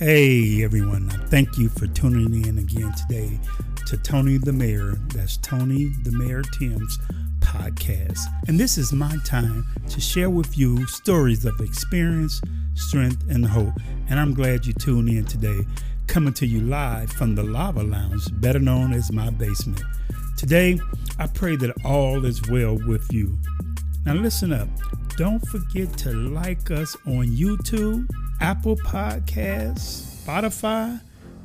Hey everyone, thank you for tuning in again today to Tony the Mayor. That's Tony the Mayor Tim's podcast. And this is my time to share with you stories of experience, strength, and hope. And I'm glad you tuned in today, coming to you live from the Lava Lounge, better known as my basement. Today, I pray that all is well with you. Now, listen up. Don't forget to like us on YouTube Apple Podcasts, Spotify,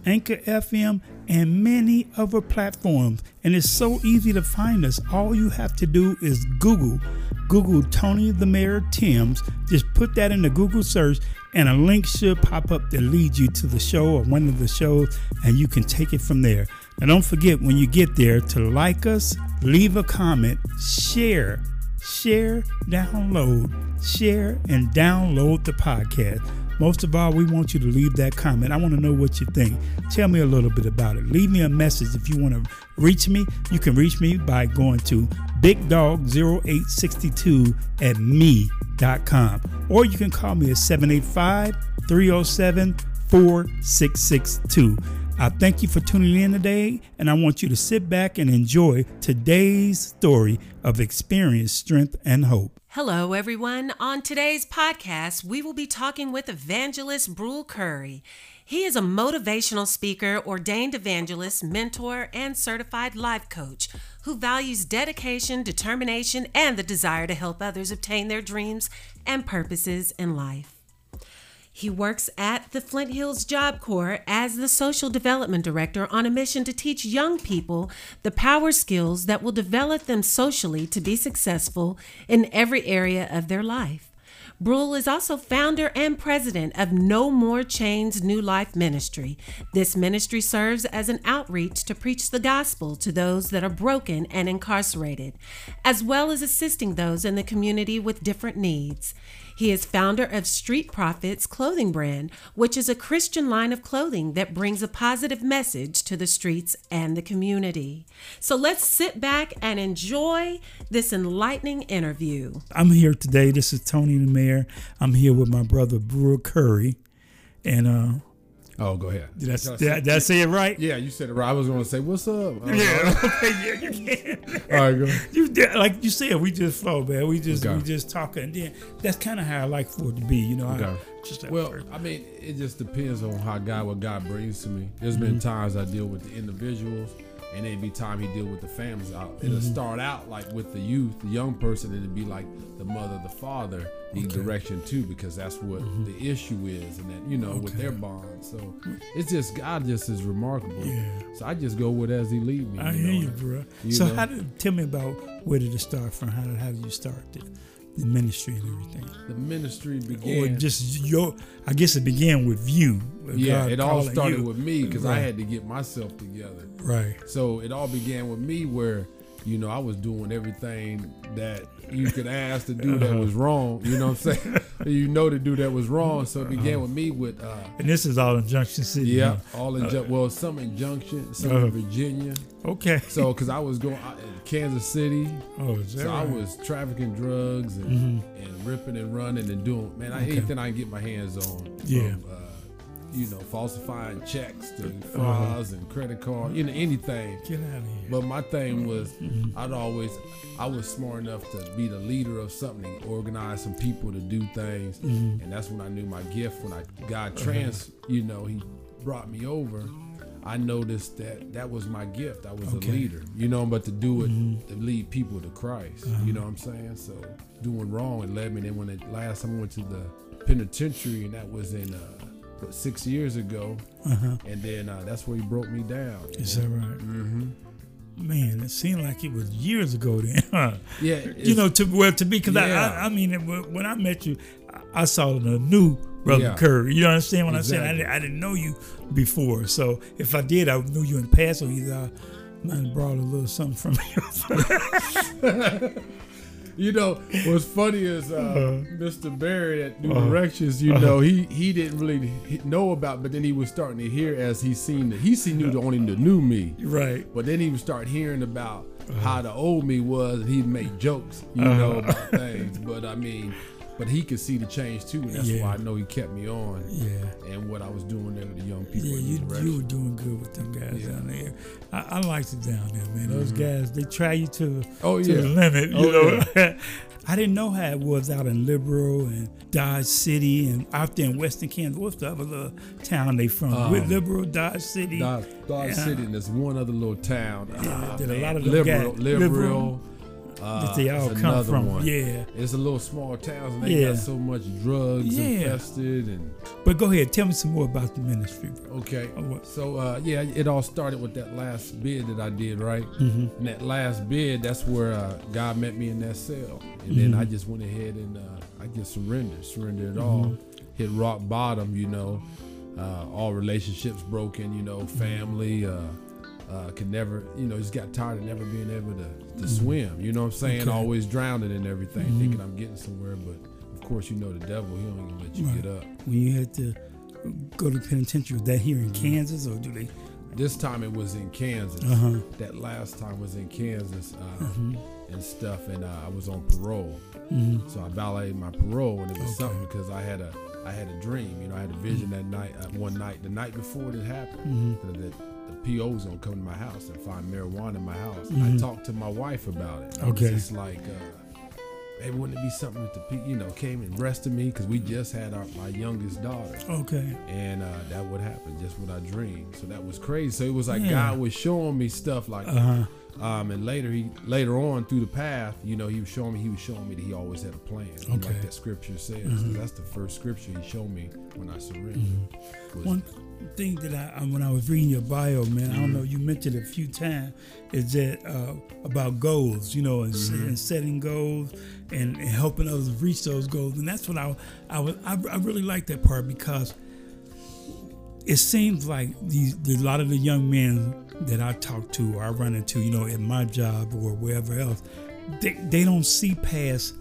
Anchor FM, and many other platforms. And it's so easy to find us. All you have to do is Google. Google Tony the Mayor Tim's. Just put that in the Google search, and a link should pop up that leads you to the show or one of the shows, and you can take it from there. And don't forget when you get there to like us, leave a comment, share, share, download, share, and download the podcast. Most of all, we want you to leave that comment. I want to know what you think. Tell me a little bit about it. Leave me a message if you want to reach me. You can reach me by going to bigdog0862 at me.com or you can call me at 785 307 4662. I thank you for tuning in today, and I want you to sit back and enjoy today's story of experience, strength, and hope. Hello, everyone. On today's podcast, we will be talking with evangelist Brewel Currie. He is a motivational speaker, ordained evangelist, mentor, and certified life coach who values dedication, determination, and the desire to help others obtain their dreams and purposes in life. He works at the Flint Hills Job Corps as the Social Development Director on a mission to teach young people the power skills that will develop them socially to be successful in every area of their life. Brewel is also founder and president of No More Chains New Life Ministry. This ministry serves as an outreach to preach the gospel to those that are broken and incarcerated, as well as assisting those in the community with different needs. He is founder of Street Profits clothing brand, which is a Christian line of clothing that brings a positive message to the streets and the community. So let's sit back and enjoy this enlightening interview. I'm here today. This is Tony the Mayor. I'm here with my brother Brewel Currie. And uh, Oh, go ahead. Did I, did, I, did I say it right? Yeah, you said it right. I was going to say, "What's up?" Yeah, okay, yeah, you can. All right, go. You did, like you said, we just flow, man. We just Okay. we just talking. And then that's kind of how I like for it to be, you know. I, Okay. just like Well, first. I mean, it just depends on how God, what God brings to me. There's been Mm-hmm. times I deal with the individuals, and then be time He deal with the families. Out. It'll Mm-hmm. start out like with the youth, the young person, and it'll be like the mother, the father need direction too, because that's what the issue is, and that you know with their bond. So it's just God just is remarkable. Yeah. So I just go with as He lead me. I you hear know, you, bro. you so know. how did tell me about where did it start from? How did how did you start the, the ministry and everything? The ministry began, Or just your? I guess it began with you. yeah, God it all started you. with me because I had to get myself together. right. So it all began with me where, you know, I was doing everything that you could ask to do that was wrong. You know what I'm saying? you know to do that was wrong. So it began with me with, uh, And this is all in Junction City. yeah, all in, Ju- well, some in Junction, some Uh-huh. in Virginia. Okay. So, because I was going out in Kansas City. oh, So I was trafficking drugs and, and ripping and running and doing, man, I, Okay. anything I can get my hands on. Yeah. From, uh, you know, falsifying checks to Uh-huh. frauds and credit card, you know, anything. Get out of here. But my thing was, Mm-hmm. I'd always, I was smart enough to be the leader of something, organize some people to do things, Mm-hmm. and that's when I knew my gift. When I Uh-huh. Trans, you know, He brought me over. I noticed that that was my gift. I was Okay. Mm-hmm. a leader, you know, but to do it to lead people to Christ, Uh-huh. you know what I'm saying? So doing wrong, it led me. Then when it last time I went to the penitentiary, and that was in uh, six years ago, Uh huh. and then uh, that's where He broke me down. Is that right? hmm man, it seemed like it was years ago then. Huh? Yeah, you know, to well to be because Yeah. I, I, I mean, when when I met you, I- I saw the new brother Yeah. Currie. You understand what I'm saying? I Exactly. didn't, I didn't know you before, so if I did, I knew you in the past, or either I might have brought a little something from you. You know, what's funny is uh, Uh-huh. Mr. Barry at New Directions. You know, he he didn't really know about, but then he was starting to hear as he seen the, he seen knew the only the new me. right. But then he would start hearing about Uh-huh. how the old me was, and he'd make jokes, you know, about things. But I mean, but he could see the change too, and that's Yeah. why I know he kept me on. Yeah. And what I was doing there with the young people. Yeah, you, you were doing good with them guys Yeah. down there. I, I liked it down there, man. Those guys, they try you to, Oh, to yeah. the limit. You Oh, know, I didn't know how it was out in Liberal and Dodge City and out there in Western Kansas. What's the other little town they from? Um, With Liberal, Dodge City. Dodge, Dodge Yeah. City, and there's one other little town. Ah, that a lot of liberal, liberal. liberal, uh, that they all come from. One. Yeah. It's a little small town, and they Yeah. got so much drugs Yeah. infested, and But go ahead, tell me some more about the ministry, bro. okay. Oh, So uh, yeah, it all started with that last bid that I did, right? Mm-hmm. And that last bid, that's where uh, God met me in that cell, and then Mm-hmm. I just went ahead and uh, I just surrendered, surrendered it Mm-hmm. all, hit rock bottom, you know. Uh, all relationships broken, you know, family. Uh, could never, you know, just got tired of never being able to, to swim. You know what I'm saying? Mm-hmm. Okay. Mm-hmm. Always drowning and everything, thinking I'm getting somewhere, but of course, you know the devil. He don't even let you Right. get up. When you had to go to penitentiary, was that here in Kansas or do they? This time it was in Kansas. Uh-huh. That last time was in Kansas uh, Mm-hmm. and stuff, and uh, I was on parole. So I violated my parole, and it was Okay. something because I had a I had a dream. You know, I had a vision that night, uh, one night, the night before it happened, Mm-hmm. that the, the PO was gonna come to my house and find marijuana in my house. Mhm. I talked to my wife about it. Okay. It's like. Uh, Maybe wouldn't it be something that the pe- you know came and arrested me because we just had our, my youngest daughter Okay. and uh, that would happen just what I dreamed. So that was crazy. So it was like Yeah. God was showing me stuff like, Uh huh. um, and later he later on through the path, you know, he was showing me he was showing me that he always had a plan, Okay. Mm-hmm. like that scripture says. 'cause That's the first scripture he showed me when I surrendered. Was, One thing that I, when I was reading your bio, man, I don't know, you mentioned a few times, is that uh, about goals, you know, and, se- and setting goals and, and helping others reach those goals, and that's what I I was I, I really like that part because it seems like these the, a lot of the young men that I talk to or I run into, you know, at my job or wherever else, they, they don't see past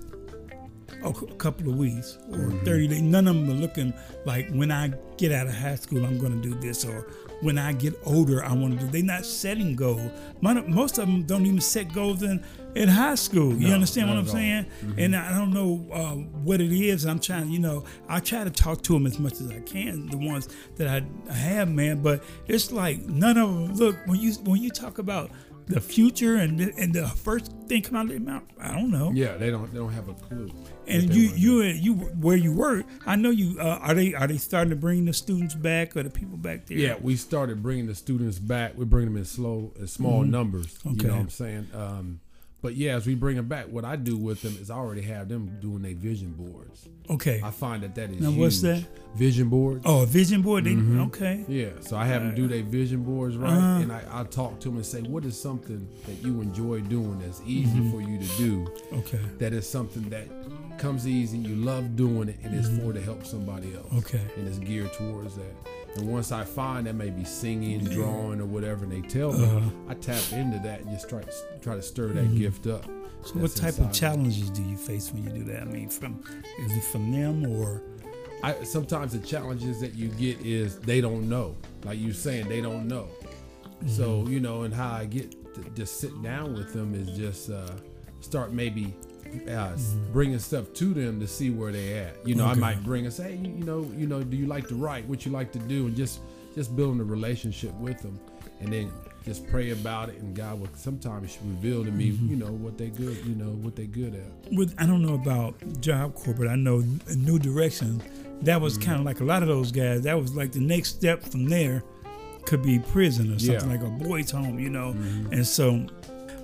a couple of weeks or 30 days. None of them are looking like when I get out of high school, I'm going to do this, or when I get older, I want to do. They're not setting goals. Most of them don't even set goals in, in high school. you No, understand what I'm saying? And I don't know uh, what it is. I'm trying, you know, I try to talk to them as much as I can, the ones that I have, man. But it's like none of them. Look, when you when you talk about the future and the, and the first thing come out of their mouth, I don't know. yeah, they don't they don't have a clue. And you, you, you, where you work, I know you. Uh, are they, are they starting to bring the students back or the people back there? Yeah, we started bringing the students back. We bring them in slow, in small numbers. You Mm-hmm. Okay. know what I'm saying? Um, but yeah, as we bring them back, what I do with them is I already have them doing their vision boards. Okay. I find that that is Now, what's huge. that? Vision boards. Oh, a vision board. They, Mm-hmm. Okay. Yeah, so I have them do their vision boards right, Uh-huh. and I, I talk to them and say, "What is something that you enjoy doing that's easy Mm-hmm. for you to do? Okay. That is something that comes easy, you love doing it, and it's for to help somebody else. Mm-hmm. Okay. and it's geared towards that. And once I find that maybe singing, drawing, or whatever, and they tell me, Uh-huh. I tap into that and just try try to stir that gift up. Mm-hmm. So, what type of me. challenges do you face when you do that? I mean, from is it from them or? I sometimes the challenges that you get is they don't know. Like you're saying, they don't know. So Mm-hmm. you know, and how I get to just sit down with them is just uh, start maybe uh, bringing stuff to them to see where they at. You know, I Mm-hmm. Might bring and say, hey, you, know, you know, do you like to write? What you like to do, and just just building a relationship with them, and then just pray about it, and God will sometimes reveal to me, Mm-hmm. you know, what they good, you know, what they good at. with I don't know about Job Corps, but I know New Direction, that was Mm-hmm. kind of like a lot of those guys. That was like the next step from there could be prison or something Yeah. Mm-hmm. like a boys' home, you know. And so,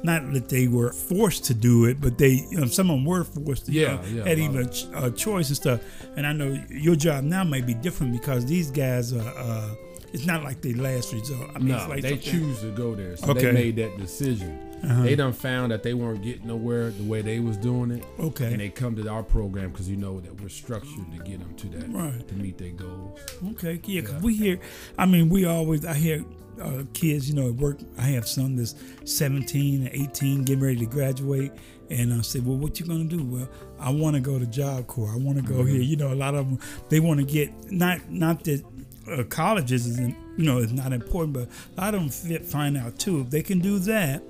not that they were forced to do it, but they, you know, some of them were forced to. you Yeah, know, yeah, had even a, ch- a choice and stuff. And I know your job now may be different because these guys are. Uh, it's not like they last resort. I mean, no, it's like they something- choose to go there. So Okay. they made that decision. Uh-huh. They done found that they weren't getting nowhere the way they was doing it. Okay. And they come to our program because you know that we're structured to get them to that, Right. to meet their goals. Okay, yeah, 'cause we hear, I mean, we always, I hear uh, kids, you know, at work, I have some that's 17 and 18 getting ready to graduate. And I say, well, what you going to do? Well, I want to go to Job Corps. I want to go here. You know, a lot of them, they want to get, not not that uh, colleges isn't, you know, is not important, but a lot of them fit, find out too. If they can do that,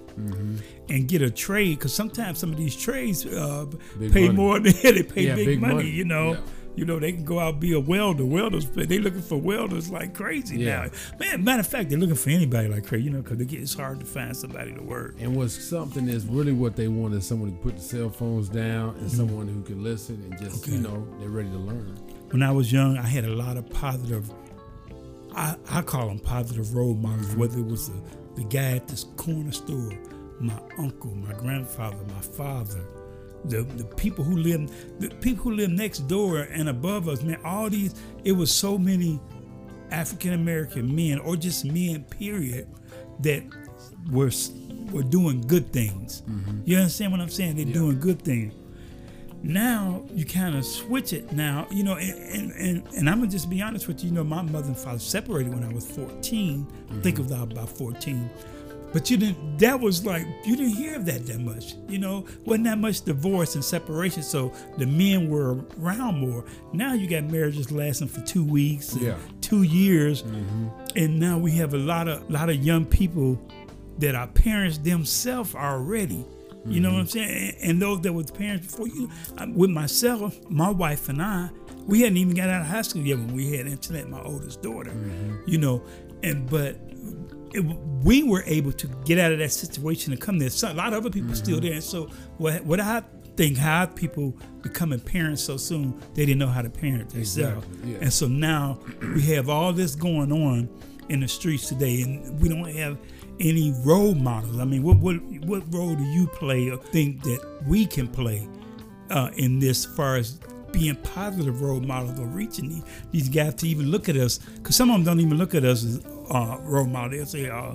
and get a trade because sometimes some of these trades uh, pay money. more than they pay Yeah, big, big money, money. you know Yeah. You know they can go out and be a welder welders they looking for welders like crazy Yeah. now man matter of fact they're looking for anybody like crazy you know because it's hard to find somebody to work And what's something is really what they want is someone who put the cell phones down and someone who can listen and just, you Mm-hmm. Know, they're ready to learn. when I was young, I had a lot of positive. I, I call them positive role models. Whether it was the, the guy at this corner store, my uncle, my grandfather, my father, the the people who live, the people who live next door and above us. Man, all these. It was so many African American men, or just men, period, that were were doing good things. Mm-hmm. You understand what I'm saying? They're Yeah. doing good things now you kind of switch it now you know and, and, and, and i'm gonna just be honest with you you know my mother and father separated when i was 14 i think of that about 14 but you didn't that was like you didn't hear of that that much you know wasn't that much divorce and separation so the men were around more now you got marriages lasting for two weeks Yeah. two years mm-hmm. and now we have a lot of lot of young people that our parents themselves are already. You know what I'm mm-hmm. saying? And, and those that were parents before you, with myself, my wife and I, we hadn't even got out of high school yet when we had internet. My oldest daughter, mm-hmm. you know, and but it, we were able to get out of that situation and come there. So a lot of other people still there. And so what what I think how people becoming parents so soon they didn't know how to parent themselves. Exactly, yeah. And so now we have all this going on in the streets today, and we don't have any role models. I mean, what what what role do you play or think that we can play uh, in this, far as being positive role models or reaching these, these guys to even look at us? Because some of them don't even look at us as uh, role model. They'll say, uh,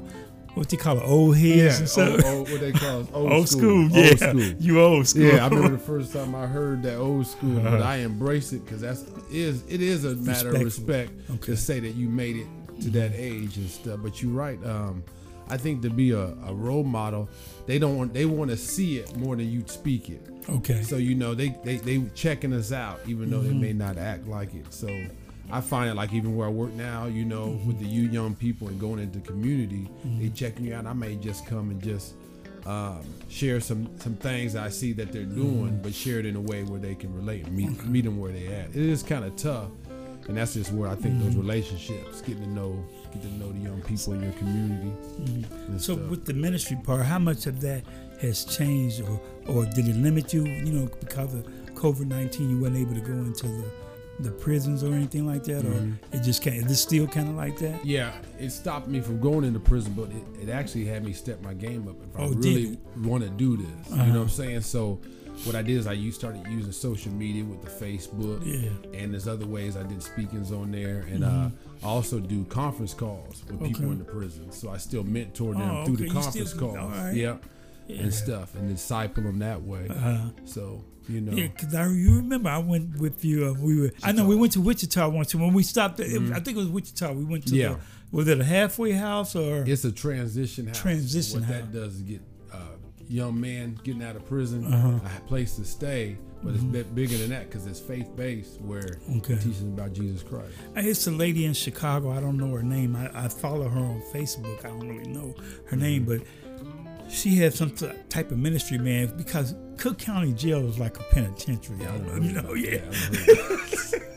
what they call it, old heads and stuff. old, old, what they call it, old, Old school, Old yeah. school. You old school. Yeah, I remember the first time I heard that old school, but Uh-huh. I embrace it because that's is it is a matter of respect Okay. to say that you made it to that age and stuff. But you're right. Um, I think to be a, a role model, they don't want they want to see it more than you speak it. Okay. So you know they they they checking us out even though they Mm-hmm. may not act like it. So I find it like even where I work now, you know, Mm-hmm. with the you young people and going into community, they checking you out. I may just come and just um, share some some things I see that they're doing, Mm-hmm. but share it in a way where they can relate and meet meet them where they at. It is kind of tough, and that's just where I think Mm-hmm. those relationships, getting to know get to know the young people in your community. Mm-hmm. So stuff. with the ministry part, how much of that has changed, or or did it limit you? You know, because of COVID nineteen, you weren't able to go into the the prisons or anything like that, Mhm. or it just can't. Is it still kind of like that? Yeah, it stopped me from going into prison, but it, it actually had me step my game up if I Oh, really want to do this. You Uh-huh. know what I'm saying? So what I did is I used, started using social media with the Facebook, Yeah. and there's other ways I did speakings on there, and uh, I also do conference calls with people Mm-hmm. In the prison. So I still mentor them Oh, through okay. the conference still calls, all right. yeah, Yeah. and stuff, and disciple them that way. Uh, So you know, Yeah, because I you remember I went with you. Uh, we were I know we went to Wichita once. When we stopped, at, I think it was Wichita. We went to Mm-hmm. Yeah. the was it a halfway house or It's a transition house. Transition What house. that does is get uh, young man getting out of prison Uh-huh. a place to stay, but it's a bit bigger than that because it's faith based where Okay. it teaches about Jesus Christ. It's a lady in Chicago. I don't know her name. I, I follow her on Facebook. I don't really know her name, Mm-hmm. but she had some t- type of ministry, man. Because Cook County Jail is like a penitentiary. I don't know, you know, yeah.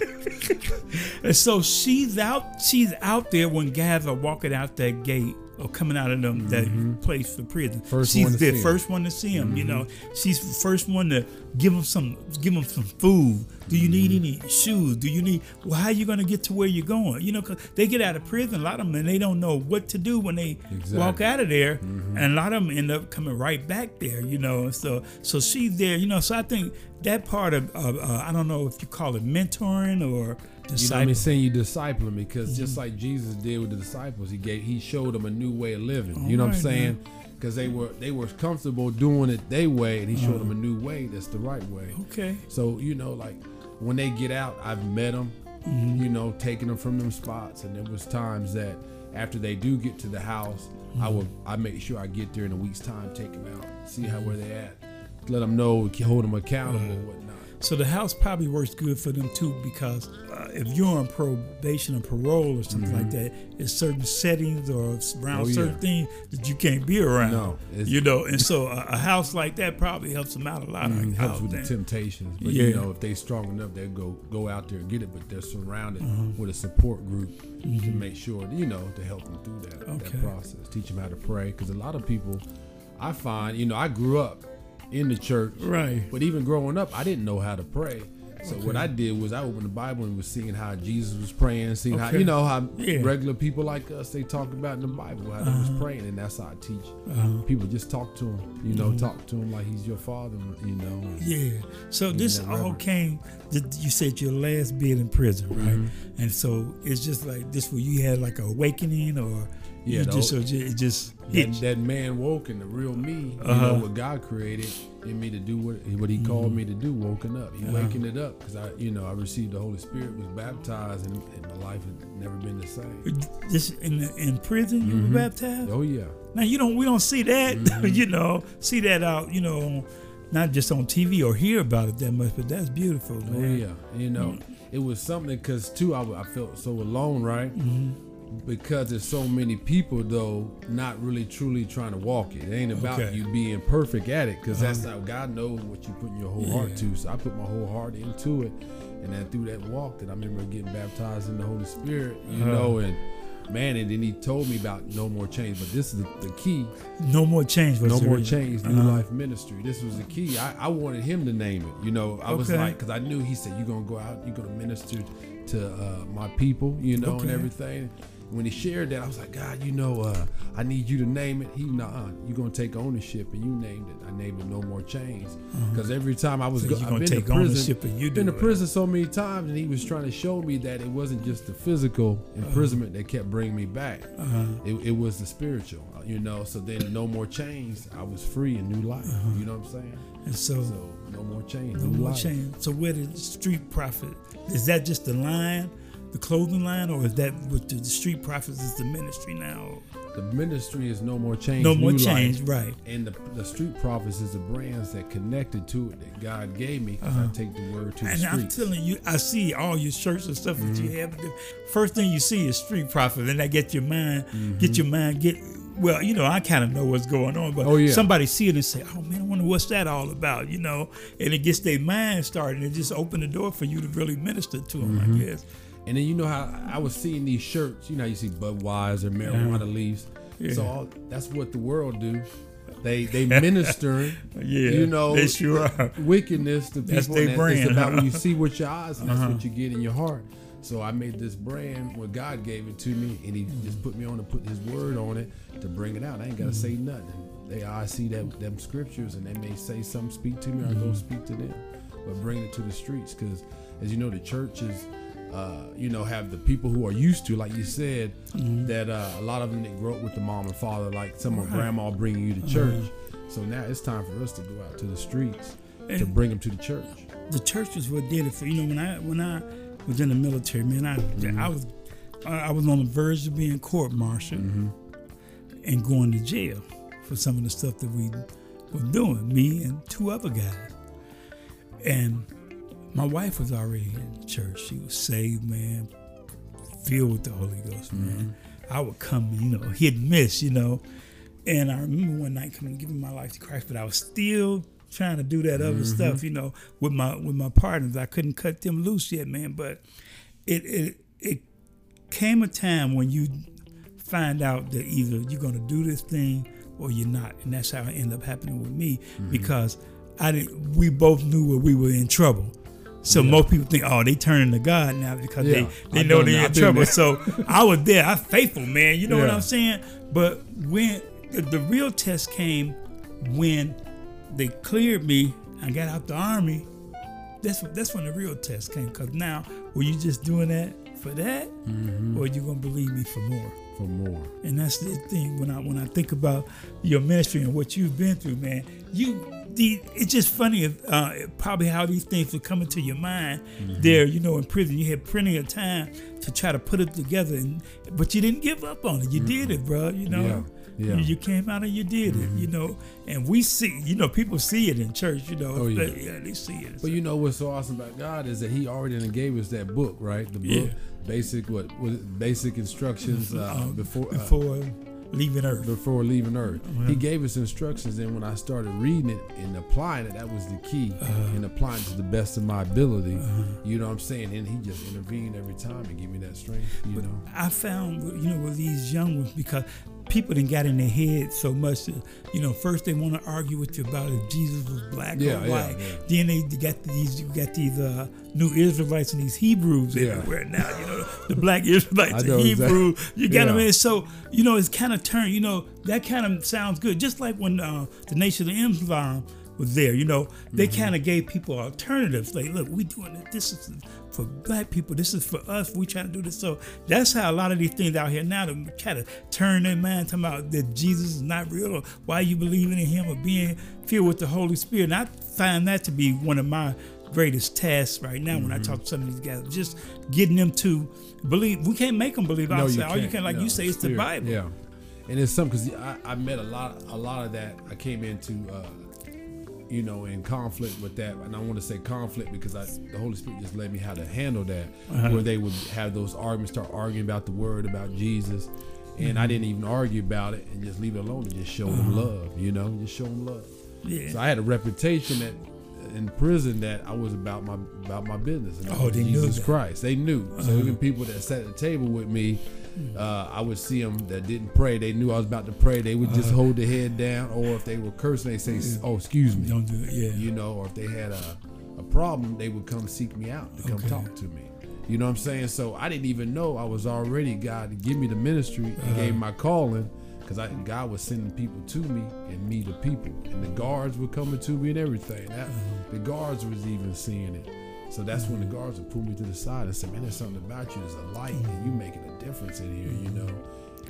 And so she's out. She's out there when guys are walking out that gate or coming out of them that place for prison. Mm-hmm. First she's the. Mm-hmm. first one to see him. You know, she's the first one to give them some, give them some food. Do you need Mm-hmm. any shoes? Do you need? Well, how are you going to get to where you're going? You know, because they get out of prison, a lot of them, and they don't know what to do when they walk out of there, Mm-hmm. and a lot of them end up coming right back there. You know, so so she's there. You know, so I think that part of, of uh, I don't know if you call it mentoring or You know what I mean? Saying you discipling because mm-hmm. just like Jesus did with the disciples, he gave he showed them a new way of living. All you know right, what I'm saying? Because they were they were comfortable doing it their way, and he showed uh-huh. them a new way that's the right way. Okay. So you know, like when they get out, I've met them. Mm-hmm. You know, taking them from them spots, and there was times that after they do get to the house, mm-hmm. I will I make sure I get there in a week's time, take them out, see how where they at, let them know, hold them accountable, whatnot. So the house probably works good for them too because uh, if you're on probation or parole or something mm-hmm. like that, it's certain settings or around oh, certain yeah. things that you can't be around. No, you know, and so a, a, house like that probably helps them out a lot. Mm-hmm, helps with the temptations, but yeah. you know, if they're strong enough, they go go out there and get it. But they're surrounded uh-huh. with a support group mm-hmm. to make sure, you know, to help them through that, okay. that process. Teach them how to pray because a lot of people, I find, you know, I grew up in the church. Right. But even growing up, I didn't know how to pray. So okay. what I did was I opened the Bible and was seeing how Jesus was praying, seeing okay. how you know how yeah. regular people like us they talk about in the Bible how uh-huh. they was uh-huh. praying, and that's how I teach uh-huh. people. Just talk to him, you know, mm-hmm. talk to him like he's your father, you know. Yeah. So this all came. You said your last bit in prison, right? Mm-hmm. And so it's just like this where you had like an awakening, or yeah, you just so it just that, that, man woke and the real me, uh-huh. you know what God created in me to do what what He called me to do, woken up. He uh-huh. waking it up because I, you know, I received the Holy Spirit, was baptized, and, and my life had never been the same. This in in prison, you mm-hmm. were baptized. Oh yeah. Now you don't we don't see that, mm-hmm. you know, see that out, you know, not just on TV or hear about it that much, but that's beautiful, man. Oh yeah, you know, mm-hmm. it was something because too I, I felt so alone, right? Mm-hmm because there's so many people though not really truly trying to walk it. It ain't about okay. you being perfect at it because uh-huh. that's how God knows what you put in your whole yeah. heart to. So I put my whole heart into it, and then through that walk, that I remember getting baptized in the Holy Spirit, you uh-huh. know, and man, and then he told me about No More Chains. But this is the, the key. No More Chains. No More Chains. New uh-huh. life ministry. This was the key. I, I, wanted him to name it. You know, I okay. was like, because I knew he said you're gonna go out, you're gonna minister to uh, my people, you know, okay. and everything when he shared that, I was like, God, you know, uh, I need you to name it. He, nah, you're gonna take ownership, and you named it. I named it No More Chains, because uh-huh. every time I was, so go, been to prison, and you been to prison so many times, and he was trying to show me that it wasn't just the physical uh-huh. imprisonment uh-huh. that kept bringing me back. Uh-huh. It, it, was the spiritual, uh, you know. So then, No More Chains, I was free and new life. Uh-huh. You know what I'm saying? And so, so no more chains. No more chains. So where did Street Prophet? Is that just the line? The clothing line, or is that with the street prophets is the ministry now? The ministry is No More Chains. No More Chains, life. right? And the, the street prophets is the brands that connected to it that God gave me uh-huh. I take the word to and the streets. I'm telling you, I see all your shirts and stuff mm-hmm. that you mm-hmm. have. First thing you see is street prophet, and that get your mind, mm-hmm. get your mind, get well, you know, I kind of know what's going on, but oh, yeah. somebody see it and say, "Oh man, I wonder what's that all about," you know, and it gets their mind started and it just open the door for you to really minister to them, mm-hmm. I guess. And then you know how I was seeing these shirts. You know, you see Budweiser, marijuana yeah. leaves. Yeah. So all, that's what the world do. They they minister. yeah, you know, they sure are. wickedness to people. That's their brand. It's about when you see with your eyes, and uh-huh. that's what you get in your heart. So I made this brand where God gave it to me, and He just put me on to put His word on it to bring it out. I ain't gotta say nothing. They I see them them scriptures, and they may say something, speak to me, or mm-hmm. go speak to them, but bring it to the streets because, as you know, the church is uh, you know, have the people who are used to, like you said, mm-hmm. that uh, a lot of them that grow up with the mom and father, like some of grandma bringing you to church. Mm-hmm. So now it's time for us to go out to the streets and to bring them to the church. The church is what did it for you know when I when I was in the military, man, I mm-hmm. I was I was on the verge of being court-martialed mm-hmm. and going to jail for some of the stuff that we were doing, me and two other guys, and my wife was already in church. She was saved, man, filled with the Holy Ghost, man. Mm-hmm. I would come, you know, hit and miss, you know. And I remember one night coming and giving my life to Christ, but I was still trying to do that other mm-hmm. stuff, you know, with my with my partners. I couldn't cut them loose yet, man. But it it it came a time when you find out that either you're gonna do this thing or you're not, and that's how it ended up happening with me mm-hmm. because I didn't. we both knew where we were in trouble. So yeah. most people think, oh, they turning to God now because yeah. they, they know they're in trouble. so I was there. I faithful, man. You know yeah. what I'm saying? But when the, the, real test came when they cleared me, I got out the army, that's that's when the real test came. Cause now, were you just doing that for that, Mm-hmm. or you gonna believe me for more? For more. And that's the thing when I when I think about your ministry and what you've been through, man. You the it's just funny uh, probably how these things were coming to your mind Mm-hmm. there. You know, in prison, you had plenty of time to try to put it together, and but you didn't give up on it. You did it, bro. You know. Yeah, yeah. You, you came out and you did it, you know, and we see, you know, people see it in church, you know, Oh, yeah. they, yeah, they see it. But you know what's so awesome about God is that He already gave us that book, right? The book, Yeah. basic what, what is it? basic instructions uh, Um, before uh, before leaving Earth. before leaving Earth. Oh, he gave us instructions, and when I started reading it and applying it, that was the key. Uh-huh. And applying to the best of my ability, uh-huh. you know what I'm saying? And He just intervened every time and gave me that strength, you know. I found, you know, with these young ones, because people didn't got in their head so much. That, you know, first they want to argue with you about if Jesus was black Yeah, or white. yeah. Then they got these, you got these uh, new Israelites and these Hebrews Yeah. everywhere now. You know, the black Israelites and know exactly. You got Yeah. them in. So you know, it's kind of turned. You know, that kind of sounds good. Just like when uh, the Nation of Islam was there. You know, they Mm-hmm. kind of gave people alternatives. Like, look, we doing it. This is for black people. This is for us. We trying to do this. So that's how a lot of these things out here now to kind of turn their mind talking about that Jesus is not real or why you believing in Him or being filled with the Holy Spirit. And I find that to be one of my greatest tasks right now when I Mm-hmm. talk to some of these guys. Just getting them to believe. We can't make them believe outside. All you can, like No, you say, it's the. Bible. Yeah, and it's something because I, I met a lot, a lot of that. I came into, uh, you know, in conflict with that, and I want to say conflict because I, the Holy Spirit just led me how to handle that, Uh-huh. where they would have those arguments, start arguing about the Word, about Jesus, and I Mm-hmm. didn't even argue about it and just leave it alone and just show them Uh-huh. love, you know, just show them love. Yeah. So I had a reputation that in prison that I was about my about my business. And Oh, Jesus. Christ. They knew. So Uh-huh. even people that sat at the table with me. Uh, I would see them that didn't pray. They knew I was about to pray. They would just hold their head down, or if they were cursing, they say, "Oh, excuse me," Don't do it. Yeah. you know. Or if they had a, a problem, they would come seek me out to come Okay. talk to me. You know what I'm saying? So I didn't even know I was already God to give me the ministry and Uh-huh. gave my calling. Because I, God was sending people to me and me to people. And the guards were coming to me and everything. That, Uh-huh. The guards was even seeing it. So that's when the guards would pull me to the side and say, man, there's something about you. There's a light and you making a difference in here, you know.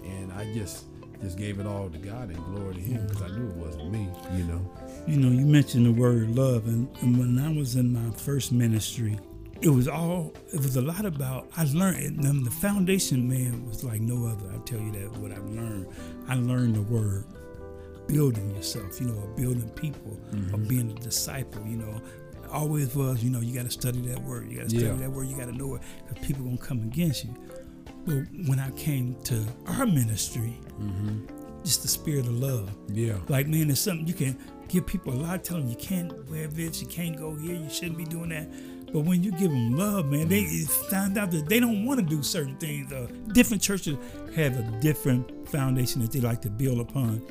And I just just gave it all to God and glory to Him because I knew it wasn't me, you know. you know, you mentioned the word love, and, and when I was in my first ministry, it was all, it was a lot about, I learned, and the foundation, man, was like no other. I tell you that, what I've learned. I learned the word building yourself, you know, or building people, or mm-hmm. being a disciple, you know. Always was, you know, you got to study that word. You got to study Yeah. that word. You got to know it because people going to come against you. But when I came to our ministry, just the spirit of love. Yeah. Like, man, it's something you can give people a lot, tell them you can't wear this, you can't go here, you shouldn't be doing that. But when you give them love, man, they find out that they don't want to do certain things. Uh, different churches have a different foundation that they like to build upon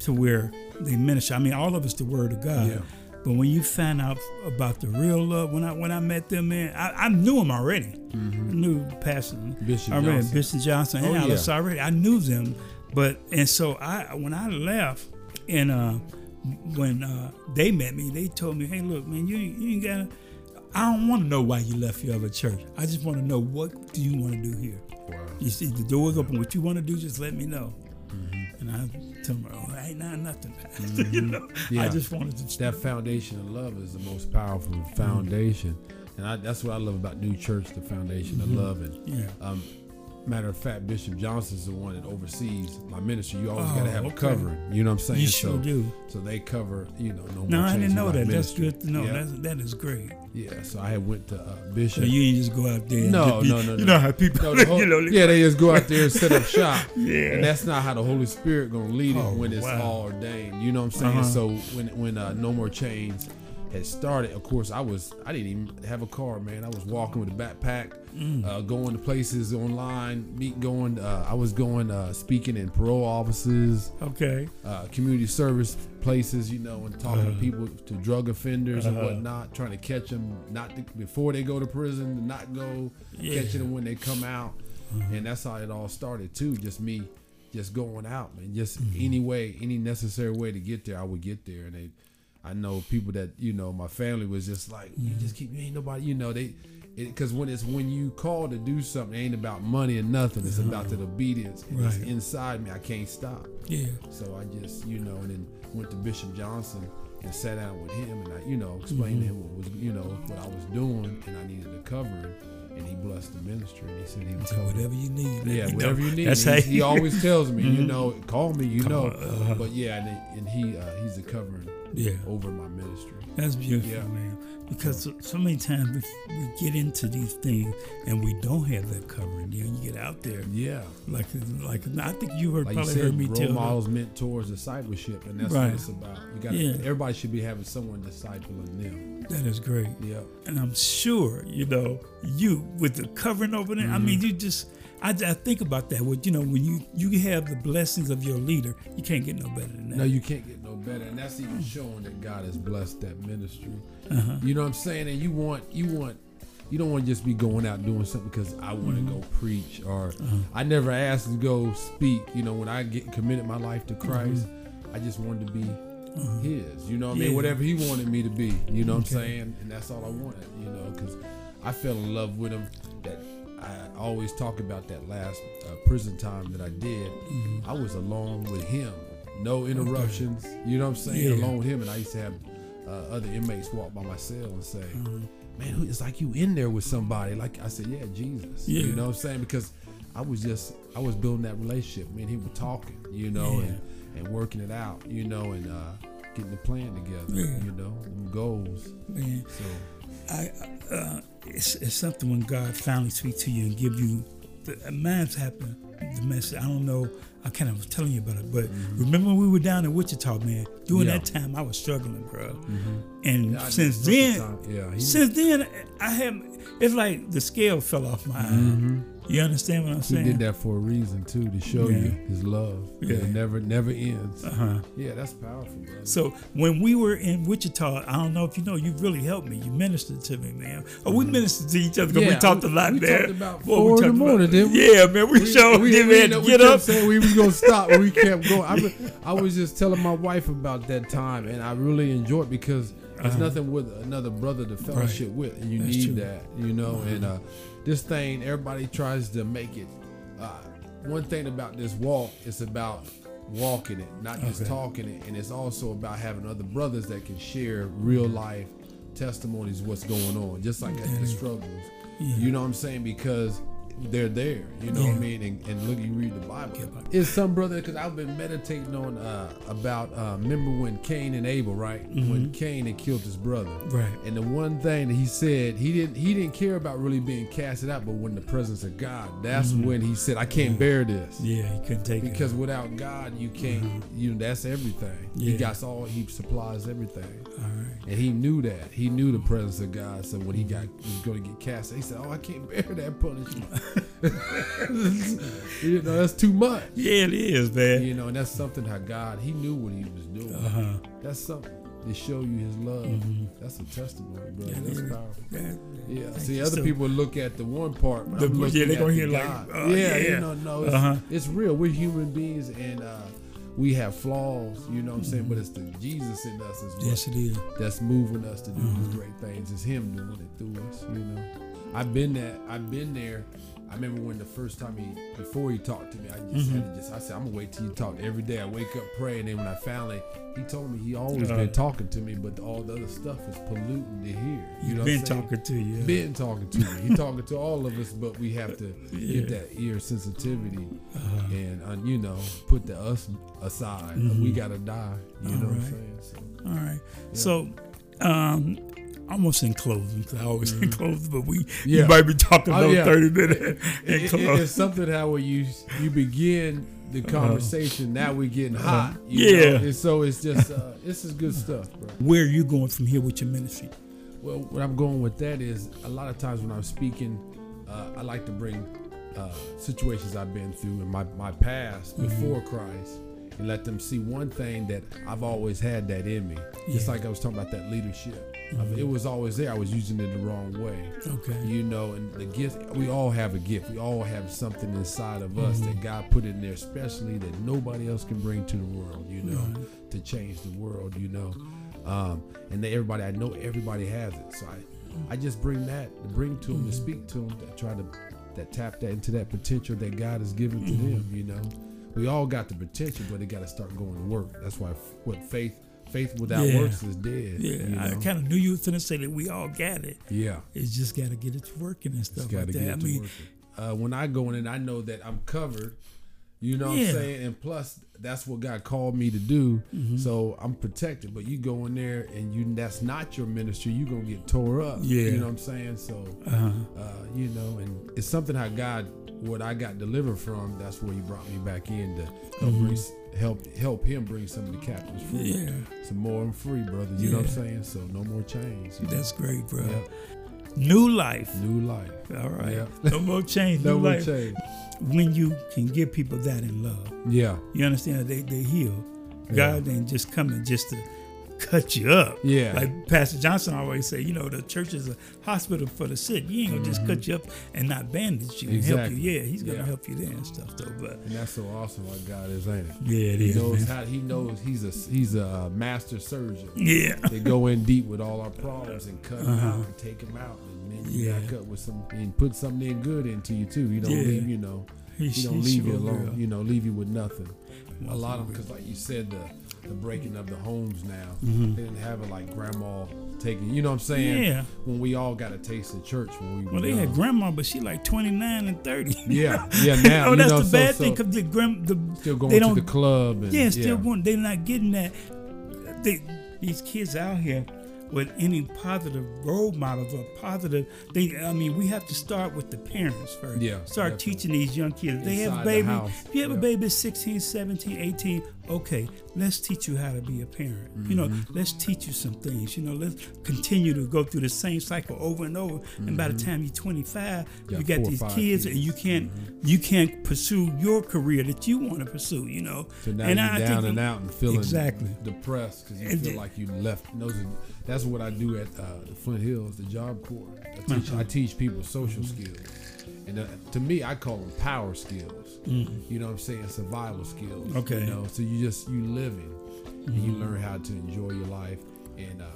to where they minister. I mean, all of us the word of God. Yeah. But when you find out about the real love, when I when I met them, man, I, I knew them already. I knew Pastor Bishop already, Johnson. Bishop Johnson and Oh, yeah. Already. I knew them, but and so I when I left and uh, when uh, they met me, they told me, "Hey, look, man, you you ain't gotta. I don't want to know why you left your other church. I just want to know what do you want to do here. Wow. You see, the door's open. What you want to do, just let me know." And I tell them, "Oh, ain't not nothing, Pastor. you mm-hmm. know, I just wanted to." That foundation of love is the most powerful mm-hmm. foundation. And I, that's what I love about New Church, the foundation of mm-hmm. love. And yeah. Um, matter of fact, Bishop Johnson's the one that oversees my ministry. You always got to Oh, have a covering. You know what I'm saying? You sure so, do. So they cover, you know, no more. No, I didn't know that. That's ministry. good to know. Yeah, That's, that is great. yeah. So I had went to uh, So Bishop. you ain't just go out there. and No, be- no, no, You know how people, No, whole- you know, yeah, they just go out there and set up shop. Yeah. And that's not how the Holy Spirit gonna lead it Oh, when it's wow. all ordained. You know what I'm saying? Uh-huh. So when when uh, No More Chains had started, of course I was I didn't even have a car, man. I was walking with a backpack, Mm. uh, going to places online, meet going. Uh, I was going uh, speaking in parole offices, Okay. uh, community service places, you know, and talking Uh-huh. to people, to drug offenders and Uh-huh. whatnot, trying to catch them not to, before they go to prison, to not go, Yeah. catching them when they come out, and that's how it all started too. Just me, just going out, man. Just Mm-hmm. any way, any necessary way to get there, I would get there, and they. I know people that you know my family was just like you just keep you ain't nobody you know they because when it's when you call to do something, it ain't about money or nothing. It's about that obedience. And It's Right. inside me. I can't stop. Yeah. So I just you know, and then went to Bishop Johnson and sat down with him, and I you know explained to him what was you know what I was doing, and I needed a covering, and he blessed the ministry, and he said he would So cover. whatever you need. Yeah, know. whatever you need. That's He, how he always tells me, you know, call me, you know. uh-huh. But yeah, and, and he uh, he's the covering Yeah. over my ministry. That's beautiful, Yeah. man. Because so- many times we, we get into these things and we don't have that covering. You know, you get out there Yeah. like like I think you heard Like you probably said, heard me role tell. models, mentors, discipleship, and that's Right. what it's about. You got Yeah. everybody should be having someone discipling them. That is great. Yeah, And I'm sure, you know, you with the covering over there, I mean, Mm-hmm. you just, I, I think about that. With, you know, when you, you have the blessings of your leader, you can't get no better than that. no, you can't get better, and that's even showing that God has blessed that ministry. Uh-huh. You know what I'm saying? And you want, you want, you don't want to just be going out doing something because I want to Mm-hmm. go preach or Uh-huh. I never asked to go speak. You know, when I get committed my life to Christ, Mm-hmm. I just wanted to be His. You know what I mean? Whatever He wanted me to be. You know what I'm saying? And that's all I wanted. You know, because I fell in love with Him. That I always talk about that last uh, prison time that I did. Mm-hmm. I was alone with Him. No interruptions. You know what I'm saying? Yeah. Alone with Him, and I used to have uh, other inmates walk by my cell and say, Uh-huh. "Man, who- it's like you in there with somebody." Like I said, "Yeah, Jesus." Yeah. You know what I'm saying? Because I was just I was building that relationship. Me and he were talking, you know, Yeah. and, and working it out, you know, and uh, getting the plan together, Yeah. you know, goals. Man, So I, uh, it's, it's something when God finally speaks to you and give you, the, mine's happened, the message. I don't know, I kind of was telling you about it, but remember when we were down in Wichita, man, during Mm-hmm. Yeah. that time I was struggling, bro. And Yeah, since took the then, yeah, he- since then, I have, it's like the scale fell off my eye. You understand what I'm saying? he did that for a reason too, to show Yeah. you his love. Yeah. It never never ends. Uh-huh. Yeah, that's powerful, brother. So when we were in Wichita, I don't know if you know, you really helped me. You ministered to me, man. Oh, we ministered to each other because we Mm-hmm. Talked a we- lot we there. talked about Boy, we four in the morning, didn't we? Yeah, man. We, showed we, we, we, had to we get kept up. saying we was gonna stop, but we kept going. I, re- I was just telling my wife about that time, and I really enjoyed because there's Uh-huh. nothing with another brother to fellowship with, and you That's need true. that, you know. And uh, this thing, everybody tries to make it. Uh, one thing about this walk is about walking it, not just Okay. talking it, and it's also about having other brothers that can share real life testimonies, what's going on, just like at the struggles. Yeah. You know what I'm saying? Because they're there. You know what I mean? And, and look, you read the Bible. Yeah, It's some brother because I've been meditating on uh, about. Uh, remember when Cain and Abel, right? When Cain had killed his brother, Mm-hmm. Right. And the one thing that he said, he didn't he didn't care about really being casted out, but when the presence of God, that's when he said, "I can't bear this." Mm-hmm. Yeah, he couldn't take Because it. Because without God, you can't. You know, that's everything. Yeah. He got all. He supplies everything. All right. And he knew that. He knew the presence of God. So when he got he was going to get cast, he said, "Oh, I can't bear that punishment." you know, that's too much. Yeah, it is, man. You know, and that's something how God he knew what he was doing. Uh-huh. That's something to show you His love. That's a testimony, bro. Yeah, that's powerful. That- Yeah. Thank See, other So- people look at the one part. but The- yeah, they at gonna the hear like, uh, yeah, yeah. you know, no, it's, Uh-huh. it's real. We're human beings, and uh, we have flaws. You know what I'm saying? But it's the Jesus in us as well Yes, it is. that's moving us to do Mm-hmm. these great things. It's Him doing it through us. You know, I've been that. I've been there. I remember when the first time he, before he talked to me, I just Mm-hmm. had to just. I said, I'm gonna wait till you talk every day. I wake up, pray, and then when I finally, he told me he always Uh-huh. been talking to me, but all the other stuff is polluting to hear. You know, what been talking to you. yeah. Been talking to me. He talking to all of us, but we have to Yeah. Get that ear sensitivity and uh, you know put the us aside. We gotta die. You know what I'm Mm-hmm. Saying? So, All right. So, um, almost in closing, 'cause I always in closing, but we you might be talking Oh, about yeah. 30 minutes it, in it- it's something how when you you begin the conversation, now we're getting hot. you Uh-huh. Yeah. know? And so it's just uh, this is good stuff, bro. Where are you going from here with your ministry? Well, what I'm going with that is a lot of times when I'm speaking, uh, I like to bring uh, situations I've been through in my, my past Mm-hmm. before Christ and let them see one thing that I've always had that in me. Just Yeah. like I was talking about that leadership. I Mm-hmm. mean, it was always there. I was using it the wrong way. Okay. You know, and the gift, we all have a gift. We all have something inside of us Mm-hmm. that God put in there, especially that nobody else can bring to the world, you know, to change the world, you know. Um, and they, everybody, I know everybody has it. So I, I just bring that, bring to them, to speak to them, to try to that tap that into that potential that God has given to them. You know, we all got the potential, but they got to start going to work. That's why f- what faith faith without Yeah. works is dead. Yeah, you I kind of knew you were finna say that we all got it. yeah. It's just got to get it to working and stuff like to that. I to mean. Uh, when I go in and I know that I'm covered, you know what I'm saying? And plus, that's what God called me to do. Mm-hmm. So I'm protected. But you go in there and you that's not your ministry, you're going to get tore up. Yeah. You know what I'm saying? So, uh-huh. uh, you know, and it's something how God, what I got delivered from, that's where He brought me back in to help, s- help, help Him bring some of the captives free. Mm-hmm. yeah, Some more and free, brother. You know what I'm saying? So no more chains. you know? that's great, bro. Yep. New life. New life. All right. Yeah. No more change. No New more life. change. When you can give people that in love, Yeah. you understand they they heal. Yeah. God ain't just coming just to cut you up. Yeah. Like Pastor Johnson always say, you know, the church is a hospital for the sick. You ain't gonna just cut you up and not bandage you and help Mm-hmm. You. Yeah, he's gonna Yeah. help you there and stuff though. But And that's so awesome what God is, ain't it? yeah, it He is. knows man. how he knows he's a he's a master surgeon. Yeah. They go in deep with all our problems and cut them Uh-huh. out and take them out, and Yeah. cut with some and put something in good into you too. You don't Yeah. leave, you know, He- you don't leave you alone. will. You know, leave you with nothing. A lot of because like you said, the the breaking of the homes now, Mhm. they didn't have it like grandma taking. You know what I'm saying? Yeah. When we all got a taste of church when we were Well, they young. had grandma, but she like 29 and 30. yeah, yeah. Now oh, that's know, the so- bad so thing because the grand the still going they don't the club and yeah, still going. They're not getting that. They, these kids out here with any positive role models or positive. They, I mean, we have to start with the parents first. Yeah, Start definitely. teaching these young kids. They have Inside a the baby. house. If you have a baby that's 16, 17, 18, okay, let's teach you how to be a parent. You know, Mm-hmm. let's teach you some things. You know, let's continue to go through the same cycle over and over. And by the time you're 25, Got you got Mm-hmm. these kids, kids. and you can't you can't pursue your career that you want to pursue. You know, So now and you're I down think- and out and feeling Exactly. depressed because you And feel the- like you left. and Those are, that's what I do at uh, the Flint Hills, the Job Corps. I teach, Uh-huh. I teach people social skills, and uh, to me, I call them power skills. You know what I'm saying? Survival skills. Mm-hmm. Okay. Mm-hmm. You know, so you just you living, and you learn how to enjoy your life, and uh,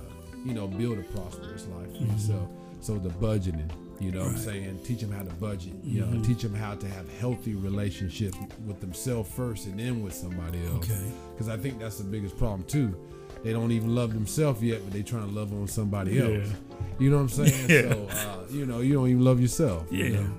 you know build a prosperous life for yourself. So the budgeting. You know what I'm Mm-hmm. Right. Mm-hmm. saying? Teach them how to budget. You know, teach them how to have healthy relationships with themselves first and then with somebody else Okay. because I think that's the biggest problem too. They don't even love themselves yet, but they trying to love on somebody else. Yeah. You know what I'm saying? Yeah. So uh, you know, you don't even love yourself. you Yeah. know?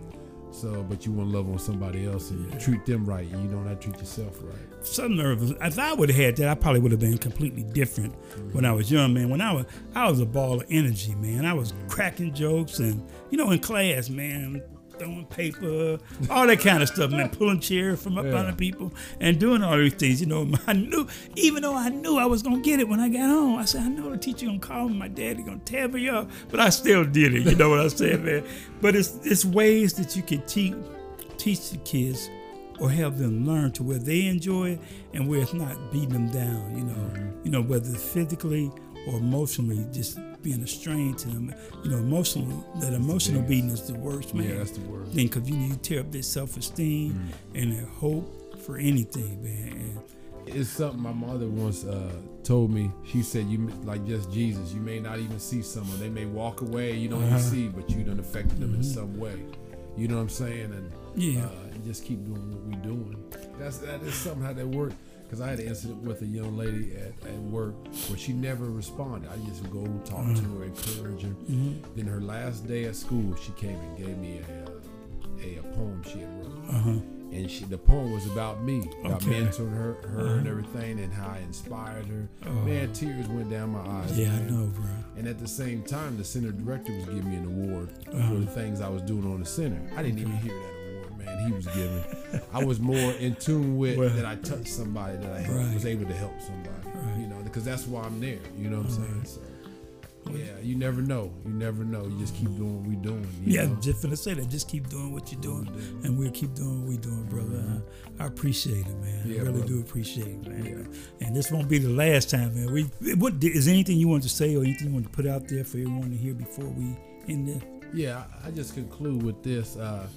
So, but you want to love on somebody else and treat them right, and you don't have to treat yourself right. some nervous. If I would have had that, I probably would have been completely different when I mm-hmm. was young, man. When I was, I was a ball of energy, man. I was cracking jokes and, you know, in class, man, throwing paper, all that kind of stuff, man. Pulling chairs from up Yeah. under people and doing all these things. You know, I knew, even though I knew I was gonna get it when I got home. I said, I know the teacher gonna call me, my daddy gonna tear me up, but I still did it. You know what I'm saying, man? But it's it's ways that you can teach teach the kids or help them learn to where they enjoy it and where it's not beating them down, you know. Mm-hmm. You know, whether physically or emotionally, just being a strain to them. You know, emotional that emotional beating is the worst, man. Yeah, that's the word. thing because you need to tear up their self esteem Mm. and their hope for anything, man. And It's something my mother once uh, told me. She said, "You like just Jesus. You may not even see someone. They may walk away. You don't Uh-huh. even see, but you done affected them in some way. You know what I'm saying? And Yeah. uh, and just keep doing what we're doing. That's that is something how that work. Because I had an incident with a young lady at, at work where she never responded. I just would go talk to her, encourage her. Then her last day at school, she came and gave me a uh, a, a poem she had wrote uh-huh. and she the poem was about me, about Okay. mentoring her, her and everything, and how I inspired her. Man, tears went down my eyes. Yeah, I know, bro. And at the same time, the center director was giving me an award Uh-huh. for the things I was doing on the center. I didn't even hear that man. He was giving. I was more in tune with Well- that I touched somebody, that I Right. was able to help somebody. Right. You know, because that's why I'm there. You know what I'm saying? So. Yeah, you never know. You never know. You just keep doing what we're doing. Yeah, know? just finna say that. Just keep doing what you're doing, and we'll keep doing what we're doing, brother. I, I appreciate it, man. Yeah, I really brother. do appreciate it, man. And this won't be the last time, man. We, what is there anything you want to say or anything you want to put out there for everyone to hear before we end this? Yeah, I I just conclude with this. Uh,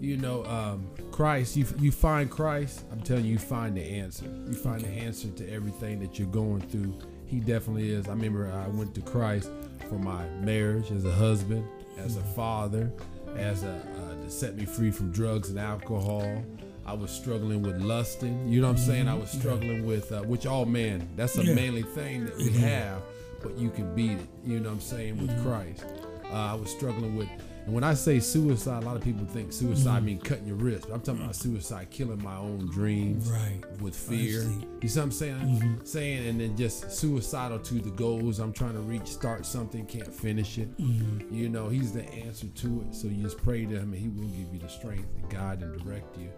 you know, um, Christ. You you find Christ. I'm telling you, you find the answer. You find the answer to everything that you're going through he definitely is. I remember I went to Christ for my marriage as a husband, as a father, as a uh, to set me free from drugs and alcohol. I was struggling with lusting. You know what I'm saying? I was struggling with with uh, which all men. That's a Yeah. manly thing that we have, but you can beat it. You know what I'm saying with Christ. Uh, I was struggling with. And when I say suicide, a lot of people think suicide mean cutting your wrist. I'm talking about suicide, killing my own dreams Right. with fear. You see what I'm saying? Saying and then just suicidal to the goals I'm trying to reach, start something, can't finish it. You know, he's the answer to it. So you just pray to him and he will give you the strength and guide and direct you.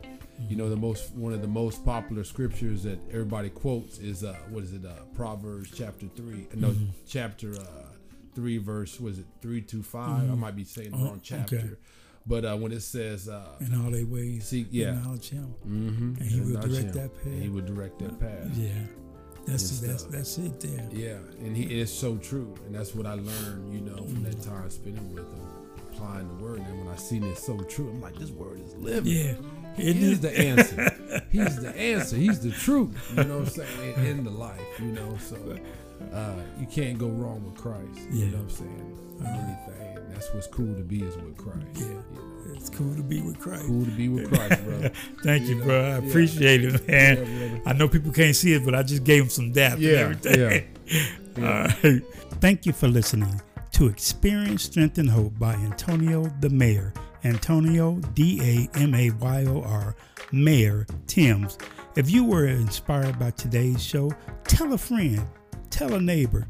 You know, the most one of the most popular scriptures that everybody quotes is uh what is it, uh Proverbs chapter three. No, chapter uh three verse was it three to 5 I might be saying the Oh, wrong chapter. okay. But uh when it says uh In all their ways, See, yeah. acknowledge him. mm-hmm, And he will direct that path. He would direct that path. Yeah, that's that's that's it there. Yeah, and he is so true, and that's what I learned, you know, from that time spending with him, applying the word. And when I seen it so true, I'm like, this word is living. Yeah, He's the answer. He's the answer. He's the truth. You know what I'm saying? In, in the life, you know. So uh, you can't go wrong with Christ. You know what I'm saying? In anything. That's what's cool to be is with Christ. Yeah. You know? It's cool to be with Christ. Cool to be with Christ, brother. Thank you, You know, bro. I yeah. appreciate it, man. brother. I know people can't see it, but I just gave him some dap Yeah, and everything. yeah. All right. Thank you for listening to Experience Strength and Hope by Antonio the Mayor. Antonio, D A M A Y O R, Mayor Timms. If you were inspired by today's show, tell a friend, tell a neighbor,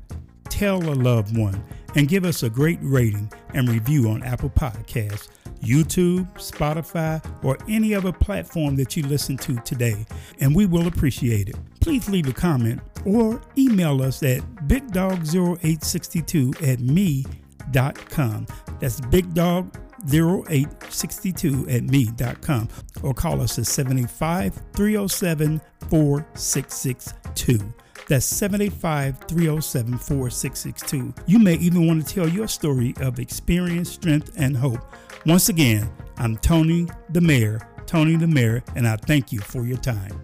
tell a loved one, and give us a great rating and review on Apple Podcasts, YouTube, Spotify, or any other platform that you listen to today, and we will appreciate it. Please leave a comment or email us at bigdog0862 at me.com. That's bigdog0862 at me.com or call us at 785 307 4662. That's 785 307 4662. You may even want to tell your story of experience, strength, and hope. Once again, I'm Tony the Mayor, Tony the Mayor, and I thank you for your time.